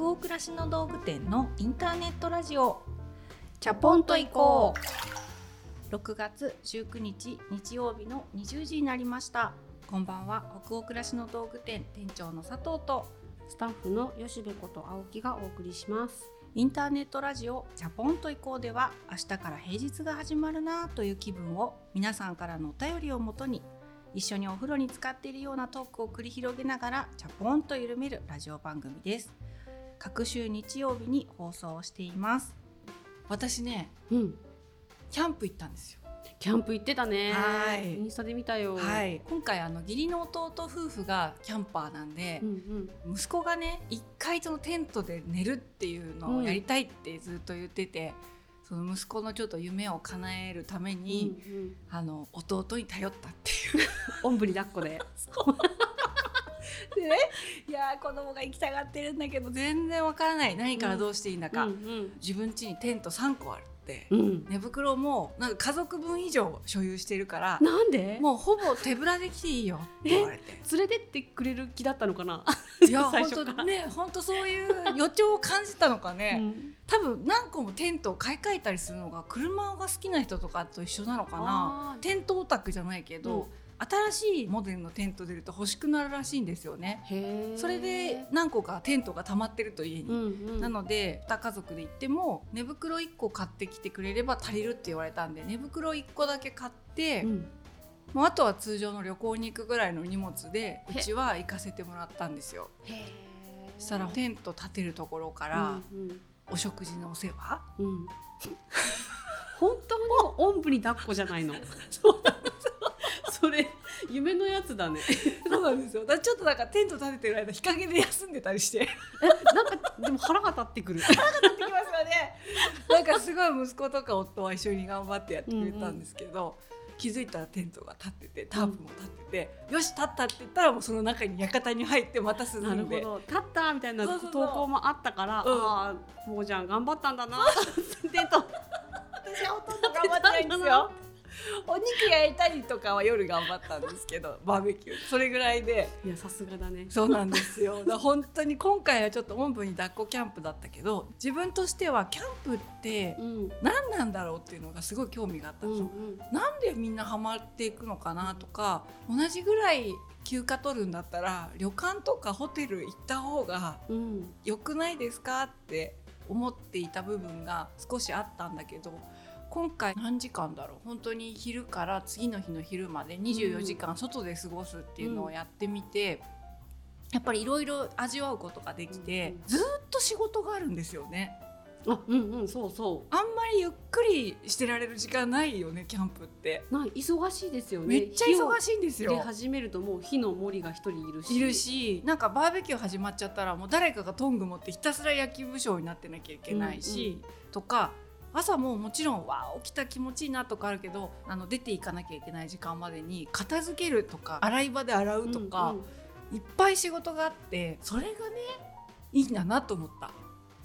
北欧暮らしの道具店のインターネットラジオ。チャポンと行こう。6月19日日曜日の20時になりました。こんばんは。北欧暮らしの道具店店長の佐藤と。スタッフの吉部こと青木がお送りします。インターネットラジオチャポンと行こうでは明日から平日が始まるなという気分を皆さんからのお便りをもとに一緒にお風呂に浸かっているようなトークを繰り広げながらチャポンと緩めるラジオ番組です各週日曜日に放送をしています。私ねうん。キャンプ行ったんですよ。キャンプ行ってたね。はい。インスタで見たよ。はい。今回あの義理の弟夫婦がキャンパーなんでうんうん。息子がね一回そのテントで寝るっていうのをやりたいってずっと言ってて、その息子のちょっと夢を叶えるために、うんうん。あの弟に頼ったっていう。おんぶに抱っこで でねいやー子供が行きたがってるんだけど全然わからない。何からどうしていいんだか、うん自分家にテント3個あるって、うん。うん寝袋もなんか家族分以上所有してるからなんで？もうほぼ手ぶらで来ていいよって言われて。連れてってくれる気だったのかな、いや最本当ね本当そういう予兆を感じたのかね、うん。多分何個もテントを買い替えたりするのが車が好きな人とかと一緒なのかな。テントオタクじゃないけど、新しいモデルのテント出ると欲しくなるらしいんですよね。それで何個かテントが溜まってると家に、うんうん。なので2家族で行っても寝袋1個買ってきてくれれば足りるって言われたんで寝袋1個だけ買って、うん。もうあとは通常の旅行に行くぐらいの荷物でうへちは行かせてもらったんですよ。そしたらテント建てるところから、うんお食事のお世話？うん。う ん本当におんぶに抱っこじゃないの？それ夢のやつだね。そうなんですよ。だちょっとなんかテント建ててる間日陰で休んでたりして。なんかでも腹が立ってくる。できますよね。なんかすごい息子とか夫は一緒に頑張ってやってくれたんですけど、気づいたらテントが立っててタープも立ってて、よし立ったって言ったらもうその中に館に入ってまた涼なるんでほど。立ったみたいなそうそうそう。投稿もあったからうん。ああもうじゃん頑張ったんだな。テント。私はほとんど頑張ってないんですよ お肉焼いたりとかは夜頑張ったんですけど バーベキュー。それぐらいで。いやさすがだね。そうなんですよ。だ本当に今回はちょっとおんぶに抱っこキャンプだったけど自分としてはキャンプってうん。何なんだろうっていうのがすごい興味があったうんんですよ、なんでみんなハマっていくのかなとか同じぐらい休暇取るんだったら旅館とかホテル行った方がうんうん。良くないですかって思っていた部分が少しあったんだけど今回何時間だろう？本当に昼から次の日の昼まで24時間外で過ごすっていうのをやってみて、やっぱりいろいろ味わうことができて、うんずーっと仕事があるんですよね。あうんうんそうそあんまりゆっくりしてられる時間ないよねキャンプって。うない忙しいですよねめっちゃ忙ししいんですよ。入れ始めるともう火の森が一人いるしいるしなんかバーベキュー始まっちゃったらもう誰かがトング持ってひたすら焼き武将になってなきゃいけないし、とか朝ももちろんわあ起きた気持ちいいなとかあるけどあの出ていかなきゃいけない時間までに片付けるとか洗い場で洗うとか、うんうんいっぱい仕事があってそれがねいいんだなと思った。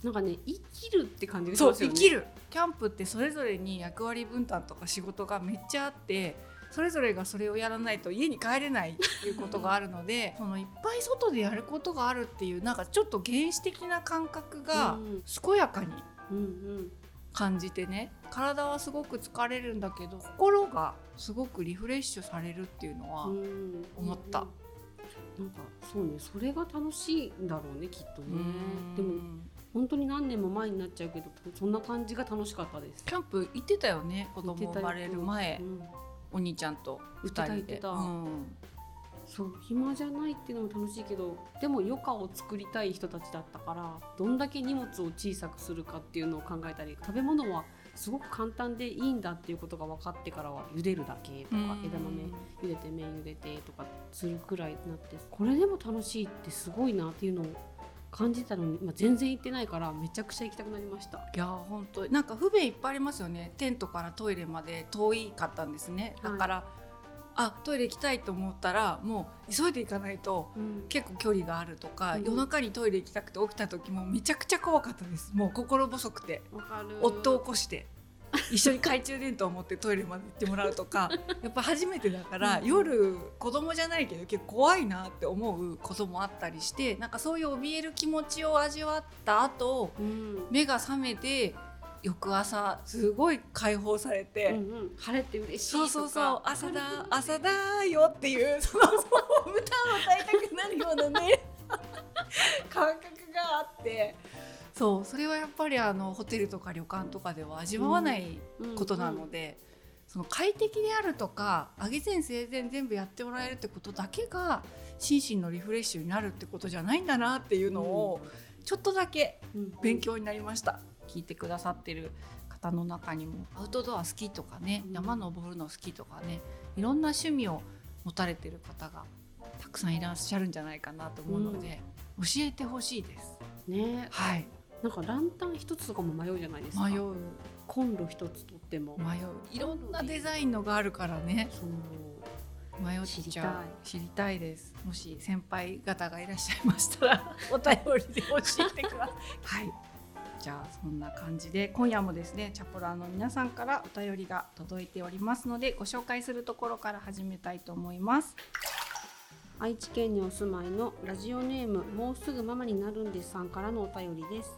なんかね生きるって感じがしますよね。生きる。キャンプってそれぞれに役割分担とか仕事がめっちゃあってそれぞれがそれをやらないと家に帰れないっていうことがあるので そのいっぱい外でやることがあるっていうなんかちょっと原始的な感覚がうん。健やかにうんうん感じてね体はすごく疲れるんだけど心がすごくリフレッシュされるっていうのは、うん。思った。うんなんかそうねそれが楽しいんだろうねきっとね。うん。でも本当に何年も前になっちゃうけどそんな感じが楽しかったです。キャンプ行ってたよね子供生まれる前。うん。お兄ちゃんと2人で。行って。た。うんそう暇じゃないっていうのも楽しいけどでも余暇を作りたい人たちだったからどんだけ荷物を小さくするかっていうのを考えたり食べ物はすごく簡単でいいんだっていうことが分かってからは茹でるだけとかうん。枝豆茹でて麺茹でてとかするくらいになってこれでも楽しいってすごいなっていうのを感じたのに、まあ、全然行ってないからめちゃくちゃ行きたくなりました。いやー本当なんか不便いっぱいありますよね。テントからトイレまで遠いかったんですね。だから、あトイレ行きたいと思ったらもう急いで行かないとうん。結構距離があるとか、うん。夜中にトイレ行きたくて起きた時もめちゃくちゃ怖かったです。もう心細くて。夫を起こして一緒に懐中電灯を持ってトイレまで行ってもらうとか やっぱ初めてだから夜子供じゃないけど結構怖いなって思うこともあったりしてなんかそういう怯える気持ちを味わった後うん。目が覚めて翌朝すごい解放されて。うんうん、晴れて嬉しいとか。そうそうそう朝だ朝だよっていうその歌を歌いたくなるようなね 感覚があって。そうそれはやっぱりあのホテルとか旅館とかでは味わわないことなので、その快適であるとか上げ前生前全部やってもらえるってことだけが心身のリフレッシュになるってことじゃないんだなっていうのをちょっとだけうん。勉強になりました聞いてくださってる方の中にもアウトドア好きとかね、うん山登るの好きとかねいろんな趣味を持たれてる方がたくさんいらっしゃるんじゃないかなと思うので、教えてほしいです。ね。はい、なんかランタン一つとかも迷うじゃないですか。迷う。コンロ一つとっても。迷う。いろんなデザインのがあるからね。そう。迷っちゃう。知りたいです。もし先輩方がいらっしゃいましたら お便りで教えてください。はいじゃあそんな感じで今夜もですねチャポラーの皆さんからお便りが届いておりますのでご紹介するところから始めたいと思います。愛知県にお住まいのラジオネームもうすぐママになるんですさんからのお便りです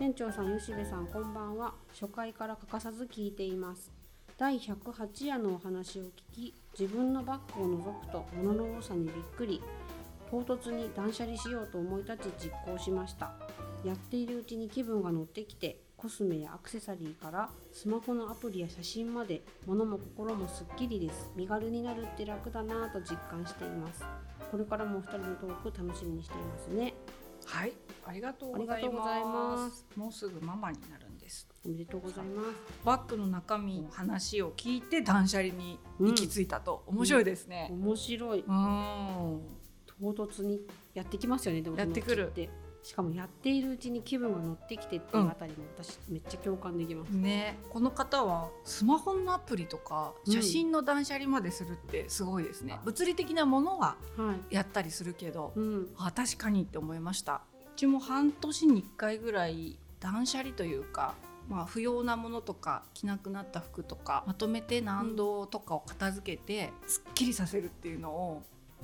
店長さん吉部さんこんばんは。初回から欠かさず聞いています。第108夜のお話を聞き自分のバッグを覗くと物の多さにびっくり。唐突に断捨離しようと思い立ち実行しました。やっているうちに気分が乗ってきてコスメやアクセサリーからスマホのアプリや写真まで物も心もすっきりです。身軽になるって楽だなぁと実感しています。これからもお二人のトーク楽しみにしていますね。はい。ありがとうございます。もうすぐママになるんです。おめでとうございます。バッグの中身の話を聞いて断捨離に行き着いたと、面白いですね、面白い。うん。唐突にやってきますよねでもやってくるしかもやっているうちに気分が乗ってきてっていうあたりも私めっちゃ共感できます、ね、この方はスマホのアプリとかうん。写真の断捨離までするってすごいですね、物理的なものははい。やったりするけど、うん。あ確かにって思いました。うちも半年に1回ぐらい断捨離というかまあ、不要なものとか着なくなった服とかまとめて難度とかを片付けてすっきりさせるっていうのを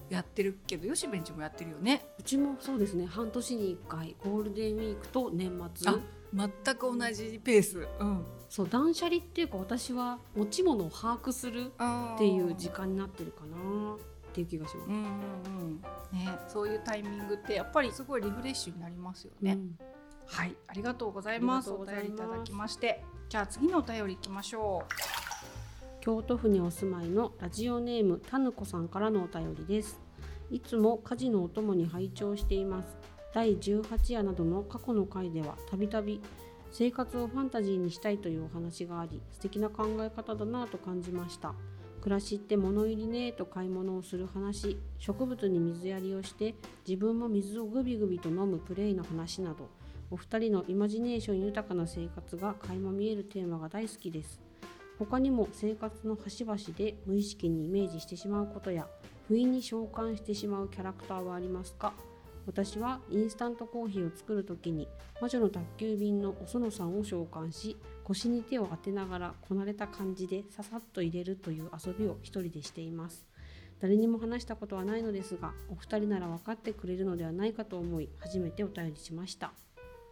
やってるけどよしベンチもやってるよね。うちもそうですね。半年に1回ゴールデンウィークと年末。あ全く同じペース、うん、そう断捨離っていうか私は持ち物を把握するっていう時間になってるかな。っていう気がします。うんうんうん。ね、そういうタイミングってやっぱりすごいリフレッシュになりますよね。うん。はい、ありがとうございます。お便りいただきまして、じゃあ次のお便りいきましょ京都府にお住まいのラジオネームたぬこさんからのお便りです。いつも家事のお供に拝聴しています。第18夜などの過去の回ではたびたび生活をファンタジーにしたいというお話があり素敵な考え方だなぁと感じました。暮らしって物入りねと買い物をする話植物に水やりをして自分も水をグビグビと飲むプレイの話などお二人のイマジネーション豊かな生活が垣間見えるテーマが大好きです。他にも生活の端々で無意識にイメージしてしまうことや不意に召喚してしまうキャラクターはありますか？私はインスタントコーヒーを作るときに魔女の宅急便のお園さんを召喚し腰に手を当てながらこなれた感じでささっと入れるという遊びを一人でしています誰にも話したことはないのですがお二人なら分かってくれるのではないかと思い初めてお便りしました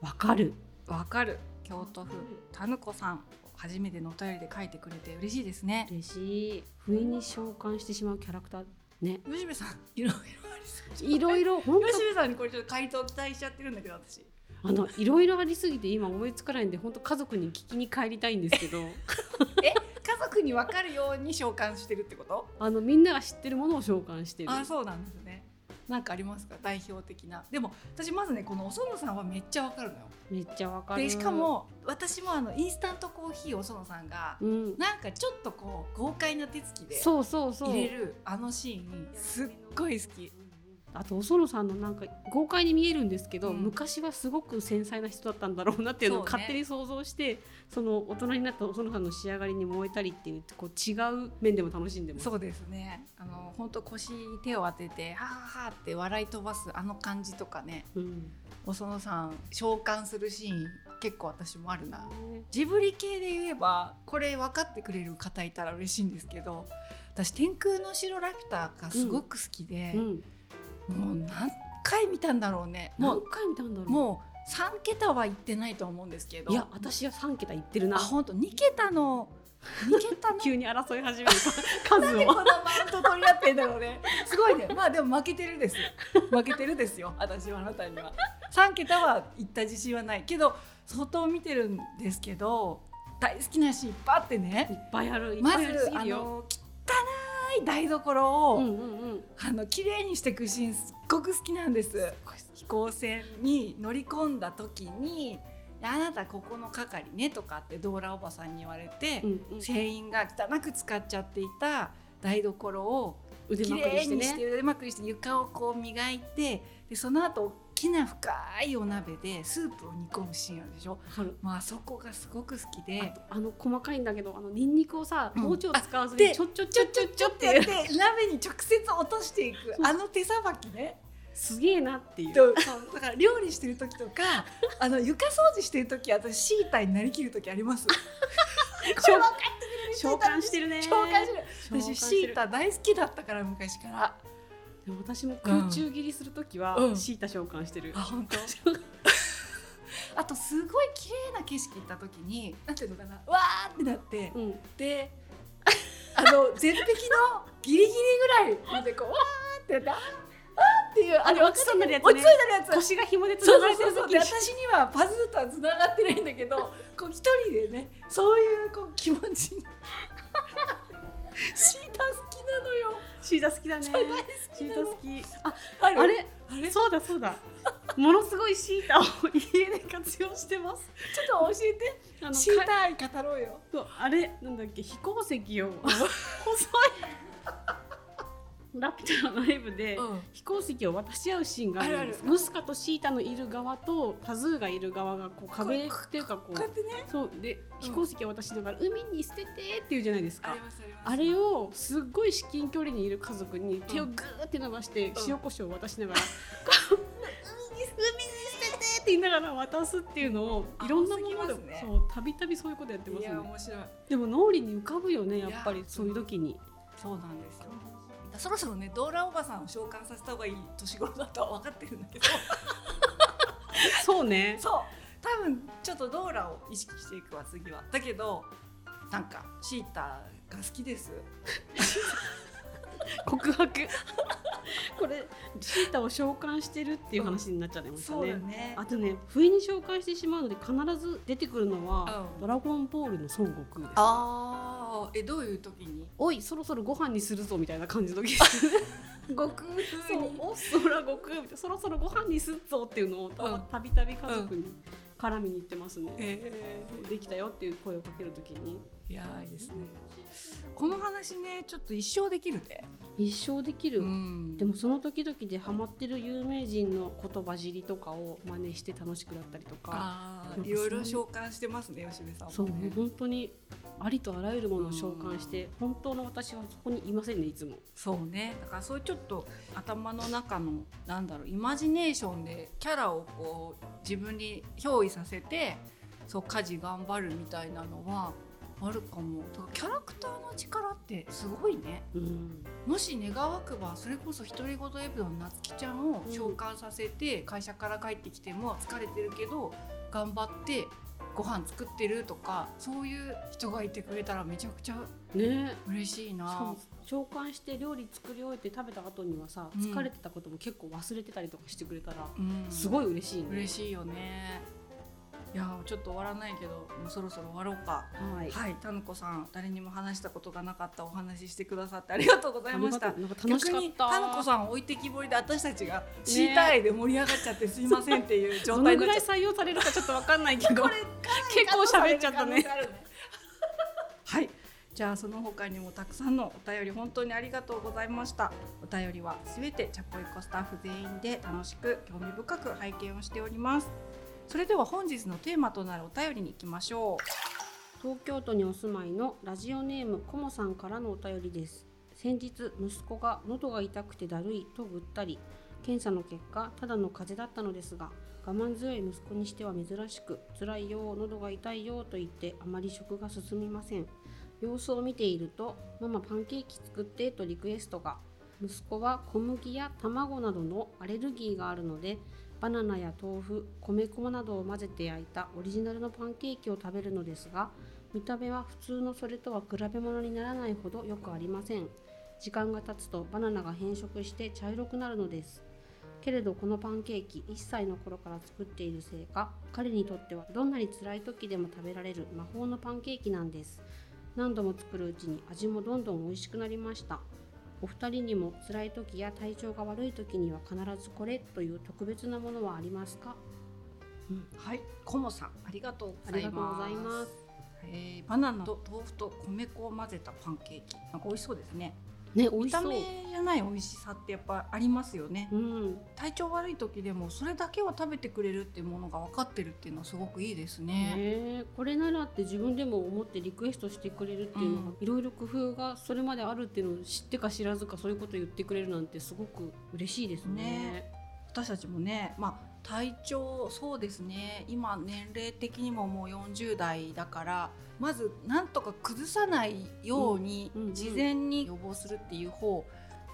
わかる。わかる。京都府たぬこさん、初めてのお便りで書いてくれて嬉しいですね。嬉しい不意に召喚してしまうキャラクターね吉部さん、いろいろありそう。いろい？ろ本当吉部さんにこれちょっと回答期待しちゃってるんだけど、私。あのいろいろありすぎて今思いつかないんで本当家族に聞きに帰りたいんですけど え、家族に分かるように召喚してるってこと？あのみんなが知ってるものを召喚してるあ、そうなんですね。なんかありますか？代表的な。でも私まずねこのお園さんはめっちゃわかるのよ。めっちゃわかる。でしかも私もあのインスタントコーヒーお園さんがうん。なんかちょっとこう豪快な手つきで入れるあのシーンすっごい好きあとお園さんのなんか豪快に見えるんですけど、うん。昔はすごく繊細な人だったんだろうなっていうのをそうね。勝手に想像してそ,、の大人になったお園さんの仕上がりに燃えたりっていうこう違う面でも楽しんでます。そうですね。あの本当腰に手を当ててはははって笑い飛ばすあの感じとかね。うん。お園さん召喚するシーン結構私もあるな。ジブリ系で言えばこれ分かってくれる方いたら嬉しいんですけど私「天空の城ラピュタ」がすごく好きでう、ん、もう何回見たんだろうね。もう何回見たんだろう。もう3桁は行ってないと思うんですけど。いや私は3桁いってるな。あ本当？2桁の2桁の？急に争い始めるか 数を。このマウント取り合ってんだろうね。すごいね。まあでも負けてるです。負けてるですよ。私はあなたには。3桁は行った自信はないけど相当見てるんですけど大好きなシーンいっぱいあっていねっぱいある。いっまぱいありすずあ。の汚い台所を、うんうんうん。あの綺麗にしていくシーンすっごく好きなんです。飛行船に乗り込んだ時に「あなたここの係ね」とかってドーラおばさんに言われて、うんうん。船員が汚く使っちゃっていた台所を腕ま綺くりしてね。麗にして腕まくりして床をこう磨いてでその後大きな深いお鍋でスープを煮込むシーンあるでしょ、春まあそこがすごく好きあでとあの細かいんだけどあのニンニクをさうん。包丁使わずでにちょちょちょちょちょっってやってて鍋に直接落としていく。あの手さばきね。すげえなっていう。だから料理してる時とか あの床掃除してる時私シータになりきる時あります。召喚してるね。召喚してる。私シータ大好きだったから昔から。でも私も空中切りするときは、うん。シータ召喚してる。あ本当？あとすごい綺麗な景色行った時になんていうのかなわーってなってうん。であの絶壁のギリギリぐらいまでこうわーってやってあーっていうあれ落ちそうになるやつね。落ちそうになるやつ。腰が紐でそう繋がれてる時に。私にはパズーとは繋がってないんだけど こう一人でねそういうこう気持ちに。シータ好きなのよシータ好きだね。シータ好き。あ、あれ？あれ？そうだそうだ。ものすごいシータを家で活用してます。っと教えて。あのシーかタ愛語ろうよ。そうあれ？なんだっけ？飛行石を。細いラピュタのライブで、うん。飛行石を渡し合うシーンがあるんですあるある。ムスカとシータのいる側とパズーがいる側がこう壁っていう。かここうね。そう。で飛行石を渡しながら海に捨ててっていうじゃないですか。ありますあります。あれをすっごい至近距離にいる家族に手をうん。グーって伸ばしてん塩コショウを渡しながら「海に捨てて!」って言いながら渡すっていうのをいろんなものでそうたびたびそういうことやってますいやね面白い。でも脳裏に浮かぶよねやっぱりそういう時に。そうなんですよそろそろねドーラおばさんを召喚させた方がいい年頃だとは分かってるんだけど。そうね。そう。多分ちょっとドーラを意識していくわ次は。だけどなんかシータが好きです 告白。これシータを召喚してるっていう話になっちゃいましたそうだね。ねあとね不意に召喚してしまうので必ず出てくるのは、うん。ドラゴンボールの孫悟空です。あー。えどういう時に？おいそろそろご飯にするぞみたいな感じの時 悟空風そうにおそら悟空みたいな。そろそろご飯にすっぞっていうのをうん。たびたび家族に絡みに行ってますね、えできたよっていう声をかけるときに。ー、いやーいいですねこの話ねちょっと一生できるで、一生できる、ん。でもその時々でハマってる有名人の言葉尻とかを真似して楽しくなったりとか。いろいろ召喚してますね吉部さんそうもね。本当にありとあらゆるものを召喚して本当の私はそこにいませんねいつも。そうね。だからそういうちょっと頭の中のなんだろうイマジネーションでキャラをこう自分に憑依させてそう家事頑張るみたいなのはあるかも。キャラってすごいね。うん。もし願わくばそれこそ独り言エブのなつきちゃんを召喚させて、会社から帰ってきても疲れてるけど頑張ってご飯作ってるとかそういう人がいてくれたらめちゃくちゃね。嬉しいな。も。召喚して料理作り終えて食べた後にはさ、うん。疲れてたことも結構忘れてたりとかしてくれたらうん。すごい嬉しいね。嬉しいよねいやーちょっと終わらないけどもうそろそろ終わろうか。はい。はいたぬこさん誰にも話したことがなかったお話ししてくださってありがとうございました。なんか楽しかった。たぬこさん置いてきぼりで私たちがシータ愛で盛り上がっちゃってすいませんっていう状どのぐらい採用されるかちょっとわかんないけど。これ結構喋っちゃったね。はい。じゃあその他にもたくさんのお便り本当にありがとうございました。お便りはすべてチャポイコスタッフ全員で楽しく興味深く拝見をしておりますそれでは本日のテーマとなるお便りに行きましょう。東京都にお住まいのラジオネームコモさんからのお便りです。先日息子が喉が痛くてだるいとぐったり検査の結果ただの風邪だったのですが我慢強い息子にしては珍しく辛いよ喉が痛いよと言ってあまり食が進みません。様子を見ているとママパンケーキ作ってとリクエストが。息子は小麦や卵などのアレルギーがあるのでバナナや豆腐米粉などを混ぜて焼いたオリジナルのパンケーキを食べるのですが見た目は普通のそれとは比べ物にならないほどよくありません。時間が経つとバナナが変色して茶色くなるのです。けれどこのパンケーキ1歳の頃から作っているせいか彼にとってはどんなに辛い時でも食べられる魔法のパンケーキなんです。何度も作るうちに味もどんどん美味しくなりました。お二人にも辛い時や体調が悪い時には必ずこれという特別なものはありますか、うん、はいコモさんありがとうございます。えー、バナナと豆腐と米粉を混ぜたパンケーキ。なんか美味しそうですねね美味しそう。見た目じゃない美味しさってやっぱありますよね、う。ん、体調悪い時でもそれだけは食べてくれるっていう。ものが分かってるっていう。のはすごくいいですね。ねこれならって自分でも思ってリクエストしてくれるっていう。のが、う。んいろいろ工夫がそれまであるっていう。のを知ってか知らずかそう。いう。こと言ってくれるなんてすごく嬉しいですね。ね私たちもね、まあ、体調そうですね。今年齢的にももう40代だからまずなんとか崩さないように事前に予防するっていう方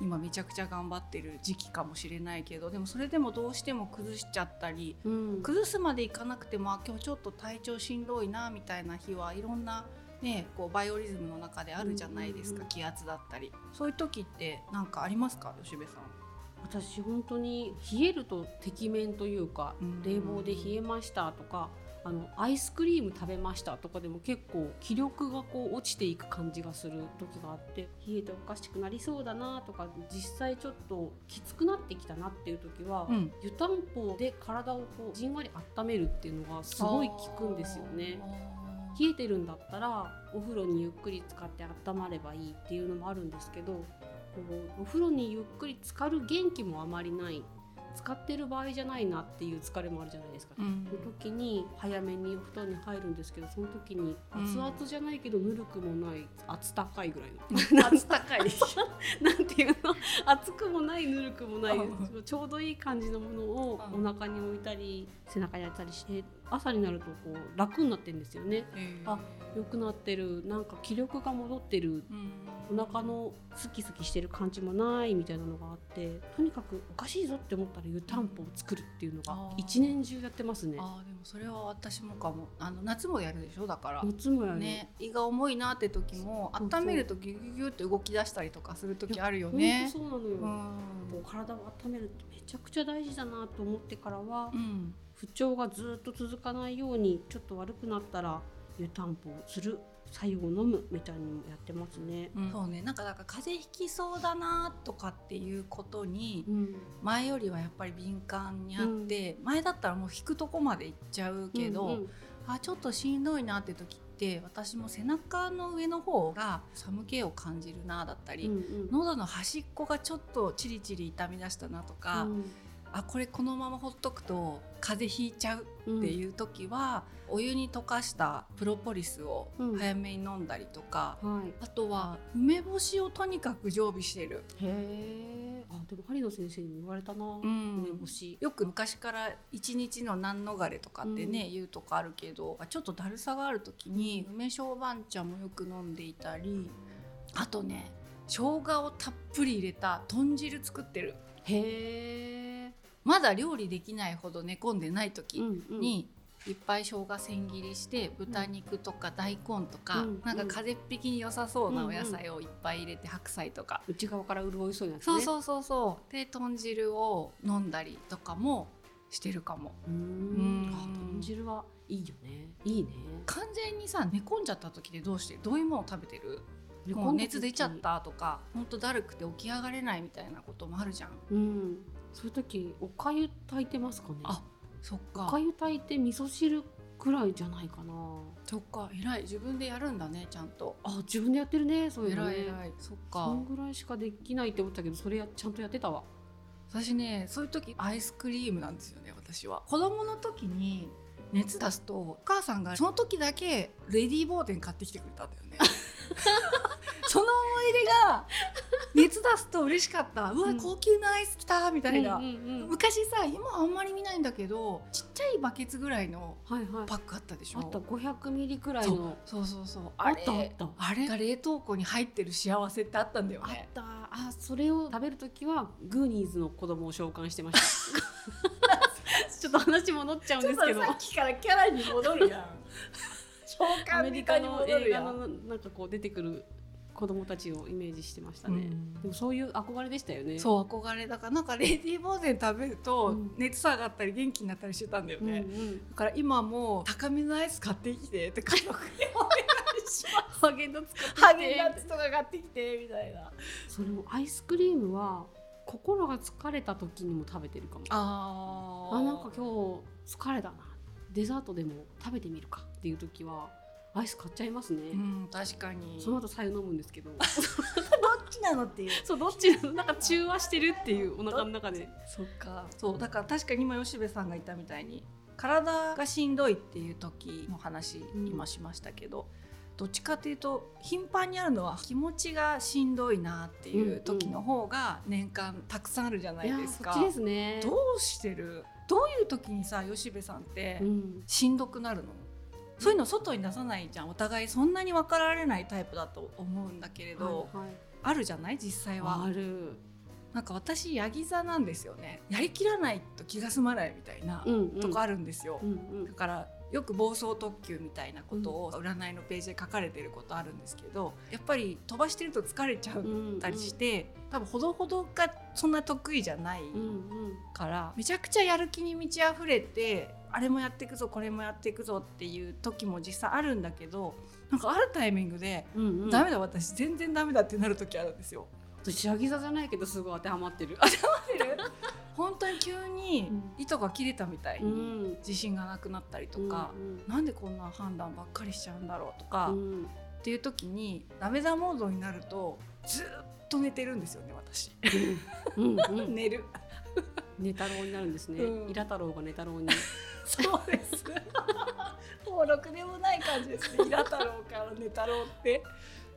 今めちゃくちゃ頑張ってる時期かもしれないけどでもそれでもどうしても崩しちゃったりうん。崩すまでいかなくてもあ今日ちょっと体調しんどいなみたいな日はいろんな、ね、こうバイオリズムの中であるじゃないですか、うん気圧だったり。そういう時って何かありますか？吉部さん。私本当に冷えるとてきめんというか、うん。冷房で冷えましたとかあのアイスクリーム食べましたとかでも結構気力がこう落ちていく感じがする時があって冷えておかしくなりそうだなとか実際ちょっときつくなってきたなっていう時は、うん。湯たんぽで体をこうじんわり温めるっていうのがすごい効くんですよね。冷えてるんだったらお風呂にゆっくり使って温まればいいっていうのもあるんですけどお風呂にゆっくり浸かる元気もあまりない使ってる場合じゃないなっていう疲れもあるじゃないですか。うん。その時に早めにお布団に入るんですけどその時に熱々じゃないけどぬるくもない熱高いぐらいの。熱高い なんていうの？熱くもないぬるくもないうん。ちょうどいい感じのものをうん。お腹に置いたり背中にやったりして朝になるとこう楽になってるんですよね。あ良くなってる。なんか気力が戻ってる。うん。お腹のスキスキしてる感じもないみたいなのがあってとにかくおかしいぞって思ったら湯たんぽを作るっていうのが一年中やってますね。あーでもそれは私もかも。あの夏もやるでしょ？だから。夏もやる、ね、胃が重いなって時も温めるとギュギュギュって動き出したりとかする時あるよね。そうなのよ、うん。体を温めるってめちゃくちゃ大事だなと思ってからは、うん不調がずっと続かないようにちょっと悪くなったら湯たんぽをする白湯を飲むみたいにもやってますね。そうね。なんかだから風邪ひきそうだなとかっていうことにうん。前よりはやっぱり敏感にあって、前だったらもう引くとこまで行っちゃうけど、うんうんあちょっとしんどいなって時って私も背中の上の方が寒気を感じるなだったり、うんうん。喉の端っこがちょっとチリチリ痛み出したなとか、あこれこのままほっとくと風邪ひいちゃううんっていう時は、お湯に溶かしたプロポリスをうん早めに飲んだりとか、はいあとは梅干しをとにかく常備してる。へえ。あでも針野先生にも言われたな。うん梅干し。よく昔から一日の何逃れとかってね、言うとかあるけどちょっとだるさがある時に梅小番茶もよく飲んでいたりあとね生姜をたっぷり入れた豚汁作ってるへえ。まだ料理できないほど寝込んでない時に、いっぱい生姜千切りして豚肉とか大根とか、うんなんか風邪っ引きに良さそうなお野菜をいっぱい入れて白菜とか、内側から潤いそうなやつね。そうそうそうそう。で豚汁を飲んだりとかもしてるかも。うん。豚汁はいいよね。いいね。完全にさ寝込んじゃった時ってどうして？どういうものを食べてる？もう熱出ちゃっ。たとかほんとだるくて起き上がれないみたいなこともあるじゃん。うん。そういう時おかゆ炊いてますかね？あそっおか。かゆ炊いて味噌汁くらいじゃないかな。そっか偉い。自分でやるんだねちゃんと。あ自分でやってるねそういうのね。偉い偉い。そっそかんぐらいしかできないって思ったけどそれやちゃんとやってたわ。私ねそういう時アイスクリームなんですよね私は。子供の時に熱出すとお母さんがその時だけレディーボーデン買ってきてくれたんだよね その思い出が熱出すと嬉しかった。うわうん。高級なアイス来たみたいな、うんうんうん。昔さ今はあんまり見ないんだけどちっちゃいバケツぐらいのはいはい。パックあったでしょ？あった。500ミリくらいの。そう。そうそうあった？あった？あれ？が冷凍庫に入ってる幸せってあったんだよあっねた。あそれを食べる時はグーニーズの子供を召喚してました。ちょっと話戻っちゃうんですけど。さっきからキャラに戻るやん。召アメリカの映画のなんかこう出てくる子供たちをイメージしてましたね、うん。でもそういう憧れでしたよね。そう憧れだからなんかレディーボーデン食べるとうん熱下がったり元気になったりしてたんだようんうね、ん。だから今も高めのアイス買ってきてって家族にお願いします。ハーゲンダッツ買ってきてハーゲンダッツとか買ってきてみたいな。それもアイスクリームは心が疲れた時にも食べてるかも。ああなんか今日疲れたな。デザートでも食べてみるかっていう時はアイス買っちゃいますね、うん確かに。その後白湯飲むんですけど。どっちなのっていう。そうどっちなんか中和してるっていうお腹の中で。そっか。そうだから確かに今吉部さんが言ったみたいに体がしんどいっていう時の話うん今しましたけど、どっちかっていうと頻繁にあるのは気持ちがしんどいなっていう時の方が年間たくさんあるじゃないやですか。そっちですね。どうしてる？どういう時にさ吉部さんってうん。しんどくなるの、そういうの外に出さないじゃん。お互いそんなに分かられないタイプだと思うんだけれど、はいはい。あるじゃない？実際は。ある。なんか私ヤギ座なんですよね。やりきらないと気が済まないみたいなうんうん。とこあるんですよ、うんうん。だからよく暴走特急みたいなことを占いのページで書かれてることあるんですけどやっぱり飛ばしてると疲れちゃうんったりして、多分ほどほどがそんな得意じゃないうんうん。からめちゃくちゃやる気に満ち溢れてあれもやっていくぞこれもやっていくぞっていう時も実際あるんだけどなんかあるタイミングで、うんうん。ダメだ私全然ダメだってなる時あるんですよ。私ヤギ座じゃないけどすごい当てはまってる。本当に急にうん糸が切れたみたいにうん。自信がなくなったりとか、うんなんでこんな判断ばっかりしちゃうんだろうとか、っうん。ていう時にダメだモードになるとずっと寝てるんですよね私。うんうん。寝る寝太郎になるんですね、うん。イラ太郎が寝太郎に。そうです。もうろくでもない感じですね。イラ太郎から寝太郎って。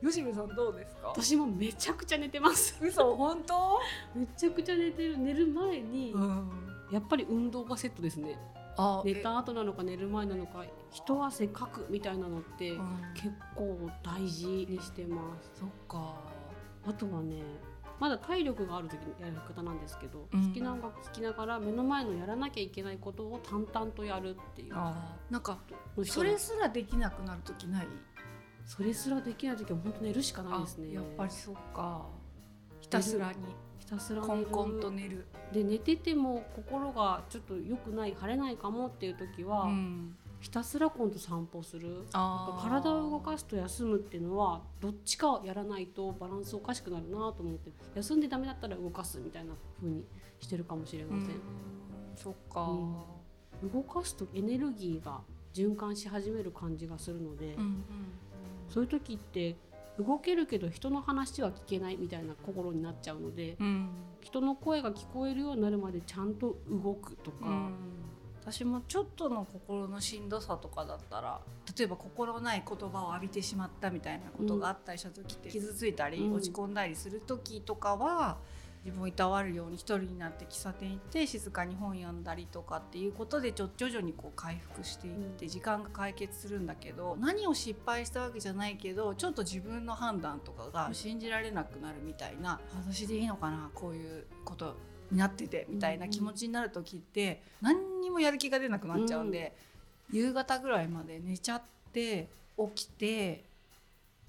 吉部さんどうですか？私もめちゃくちゃ寝てます。嘘本当？めちゃくちゃ寝てる。寝る前に、ん。やっぱり運動がセットですね。あ寝た後なのか寝る前なのか一汗かくみたいなのって、結構大事にしてます。そっか。あとはねまだ体力がある時のやり方なんですけど、うん。好きな音楽聴きながら目の前のやらなきゃいけないことを淡々とやるっていう。あなんかそれすらできなくなる時ない？それすらできない時は本当寝るしかないですね。あやっぱりそっか。ひたすらに。ひたすらコンコンと寝る、で寝てても心がちょっと良くない晴れないかもっていう時は、ん、ひたすら今度散歩する。あ体を動かすと休むっていうのはどっちかをやらないとバランスおかしくなるなと思って休んでダメだったら動かすみたいな風にしてるかもしれません、そっか、うん。動かすとエネルギーが循環し始める感じがするので、うん。そういう時って動けるけど人の話は聞けないみたいな心になっちゃうのでうん。人の声が聞こえるようになるまでちゃんと動くとか、うん私もちょっとの心のしんどさとかだったら例えば心ない言葉を浴びてしまったみたいなことがあったりした時って、傷ついたりうん。落ち込んだりする時とかは自分をいたわるように一人になって喫茶店行って静かに本読んだりとかっていうことでちょ徐々にこう回復していって時間が解決するんだけど何を失敗したわけじゃないけどちょっと自分の判断とかが信じられなくなるみたいな私でいいのかなこういうことになっててみたいな気持ちになる時って何にもやる気が出なくなっちゃうんで、夕方ぐらいまで寝ちゃって起きて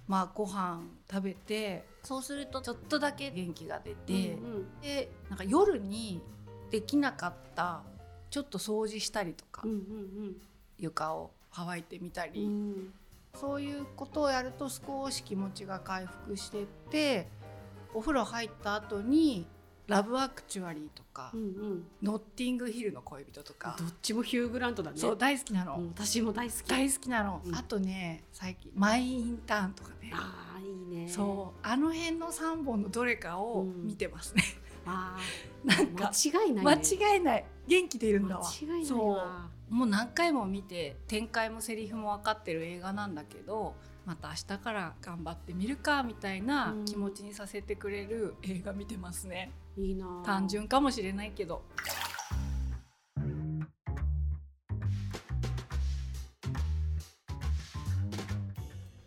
まあご飯食べてそうするとちょっとだけ元気が出て、うんでなんか夜にできなかったちょっと掃除したりとか、うんうん床を乾いてみたり、うんうん。そういうことをやると少し気持ちが回復してってお風呂入った後にラブアクチュアリーとか、うんうん。ノッティングヒルの恋人とか。どっちもヒュー・グラントだね。そう大好きなの、うん私も大好き。大好きなの、うん。あとね最近マイ・インターンとかね。ああいいね。そうあの辺の3本のどれかをうん。見てますね、あ なんかー間違いない、ね、間違いない。元気出るんだわ。間違いないそう。わもう何回も見て展開もセリフも分かってる映画なんだけどまた明日から頑張ってみるかみたいなうん。気持ちにさせてくれる映画見てますね、いいな単純かもしれないけど。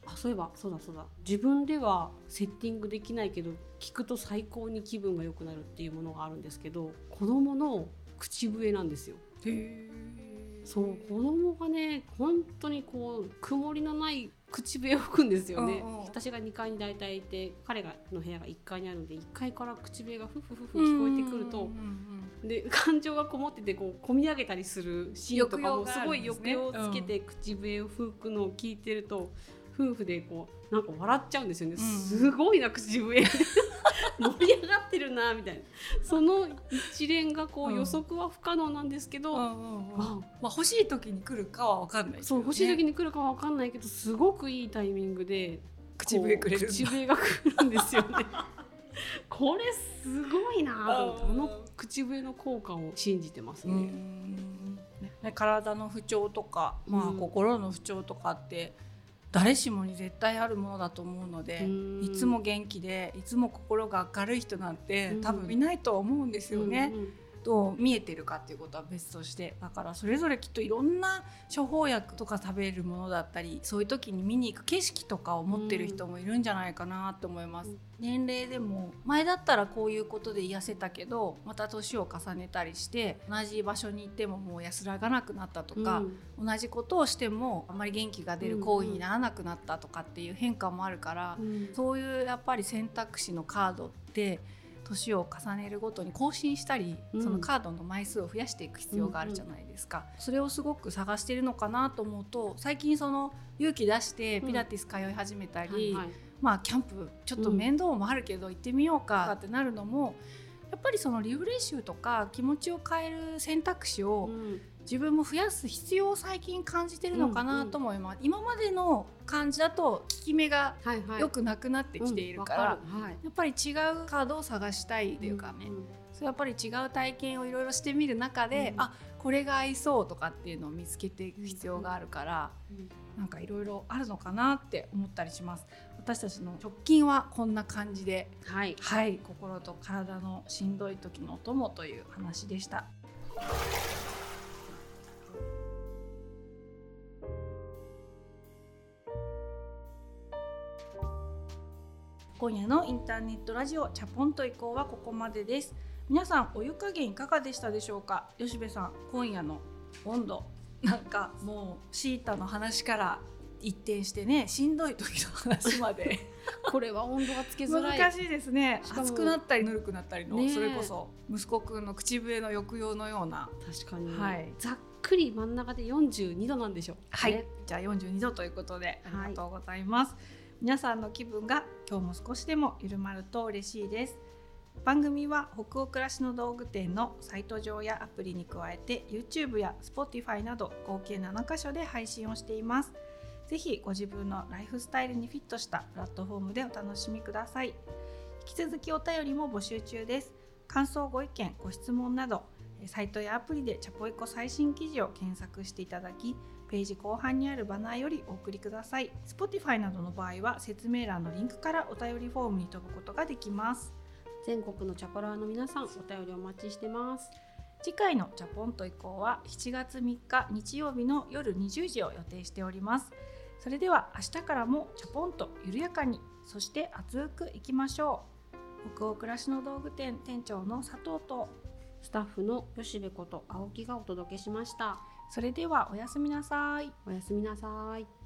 あそういえばそうだそうだ。自分ではセッティングできないけど聞くと最高に気分が良くなるっていうものがあるんですけど子供の口笛なんですよ。そう子供がね本当にこう曇りのない口笛を吹くんですよね、うんうん。私が2階に大体いて彼がの部屋が1階にあるんで1階から口笛がフフフフ聞こえてくるとうんうんで感情がこもっててこう込み上げたりするシーンとかもすごい抑揚をつけて口笛を吹くのを聞いてると、夫婦でこうなんか笑っちゃうんですよね、ん。すごいな口笛 盛り上がってるなみたいな。その一連がこううん。予測は不可能なんですけど、まあ欲しい時に来るかは分かんないね。そう欲しい時に来るかわかんないけどすごくいいタイミングで口笛くれる。口笛が来るんですよね。これすごいなと思ってあの口笛の効果を信じてますね。うん。ね体の不調とか、まあ、うん。心の不調とかって誰しもに絶対あるものだと思うので、うん。いつも元気でいつも心が明るい人なんてうん。多分いないと思うんですよね。うんうんどう見えてるかっていうことは別としてだからそれぞれきっといろんな処方薬とか食べるものだったりそういう時に見に行く景色とかを持ってる人もいるんじゃないかなと思います。うん。年齢でも前だったらこういうことで癒せたけどまた年を重ねたりして同じ場所に行ってももう安らがなくなったとか、同じことをしてもあまり元気が出る行為にならなくなったとかっていう変化もあるから、うん。そういうやっぱり選択肢のカードって年を重ねるごとに更新したり、うん。そのカードの枚数を増やしていく必要があるじゃないですか、それをすごく探してるのかなと思うと最近その勇気出してピラティス通い始めたり、はいはい。まあキャンプちょっと面倒もあるけど行ってみようかってなるのも、やっぱりそのリフレッシュとか気持ちを変える選択肢をうん自分も増やす必要を最近感じてるのかなと思います、今までの感じだと効き目がはいはい。良くなくなってきているから、うんわかる。はい。やっぱり違うカードを探したいというかね、んそうやっぱり違う体験をいろいろしてみる中で、うんあこれが合いそうとかっていうのを見つけていく必要があるから、うんなんかいろいろあるのかなって思ったりします。私たちの直近はこんな感じではい。はい心と体のしんどい時のお供という話でした今夜のインターネットラジオチャポンと移行はここまでです。皆さんお湯加減いかがでしたでしょうか？吉部さん今夜の温度。なんかもうシータの話から一転してねしんどい時の話まで。これは温度がつけづらい。難しいですね。熱くなったりぬるくなったりの、ねえ。それこそ息子くんの口笛の抑揚のような。確かに、はい。ざっくり真ん中で42度なんでしょう。はい、ね。じゃあ42度ということであはい。りがとうございます、皆さんの気分が今日も少しでも緩まると嬉しいです。番組は北欧暮らしの道具店のサイト上やアプリに加えて YouTube や Spotify など合計7カ所で配信をしています。ぜひご自分のライフスタイルにフィットしたプラットフォームでお楽しみください。引き続きお便りも募集中です。感想ご意見ご質問などえサイトやアプリでチャポエコ最新記事を検索していただきページ後半にあるバナーよりお送りください。Spotify などの場合は説明欄のリンクからお便りフォームに飛ぶことができます。全国のチャコラーの皆さんお便りお待ちしてます。次回のチャポンと以降は7月3日日曜日の夜20時を予定しております。それでは明日からもチャポンと緩やかにそして熱くいきましょう。北欧暮らしの道具店店長の佐藤とスタッフの吉部こと青木がお届けしましたそれではおやすみなさい。おやすみなさい。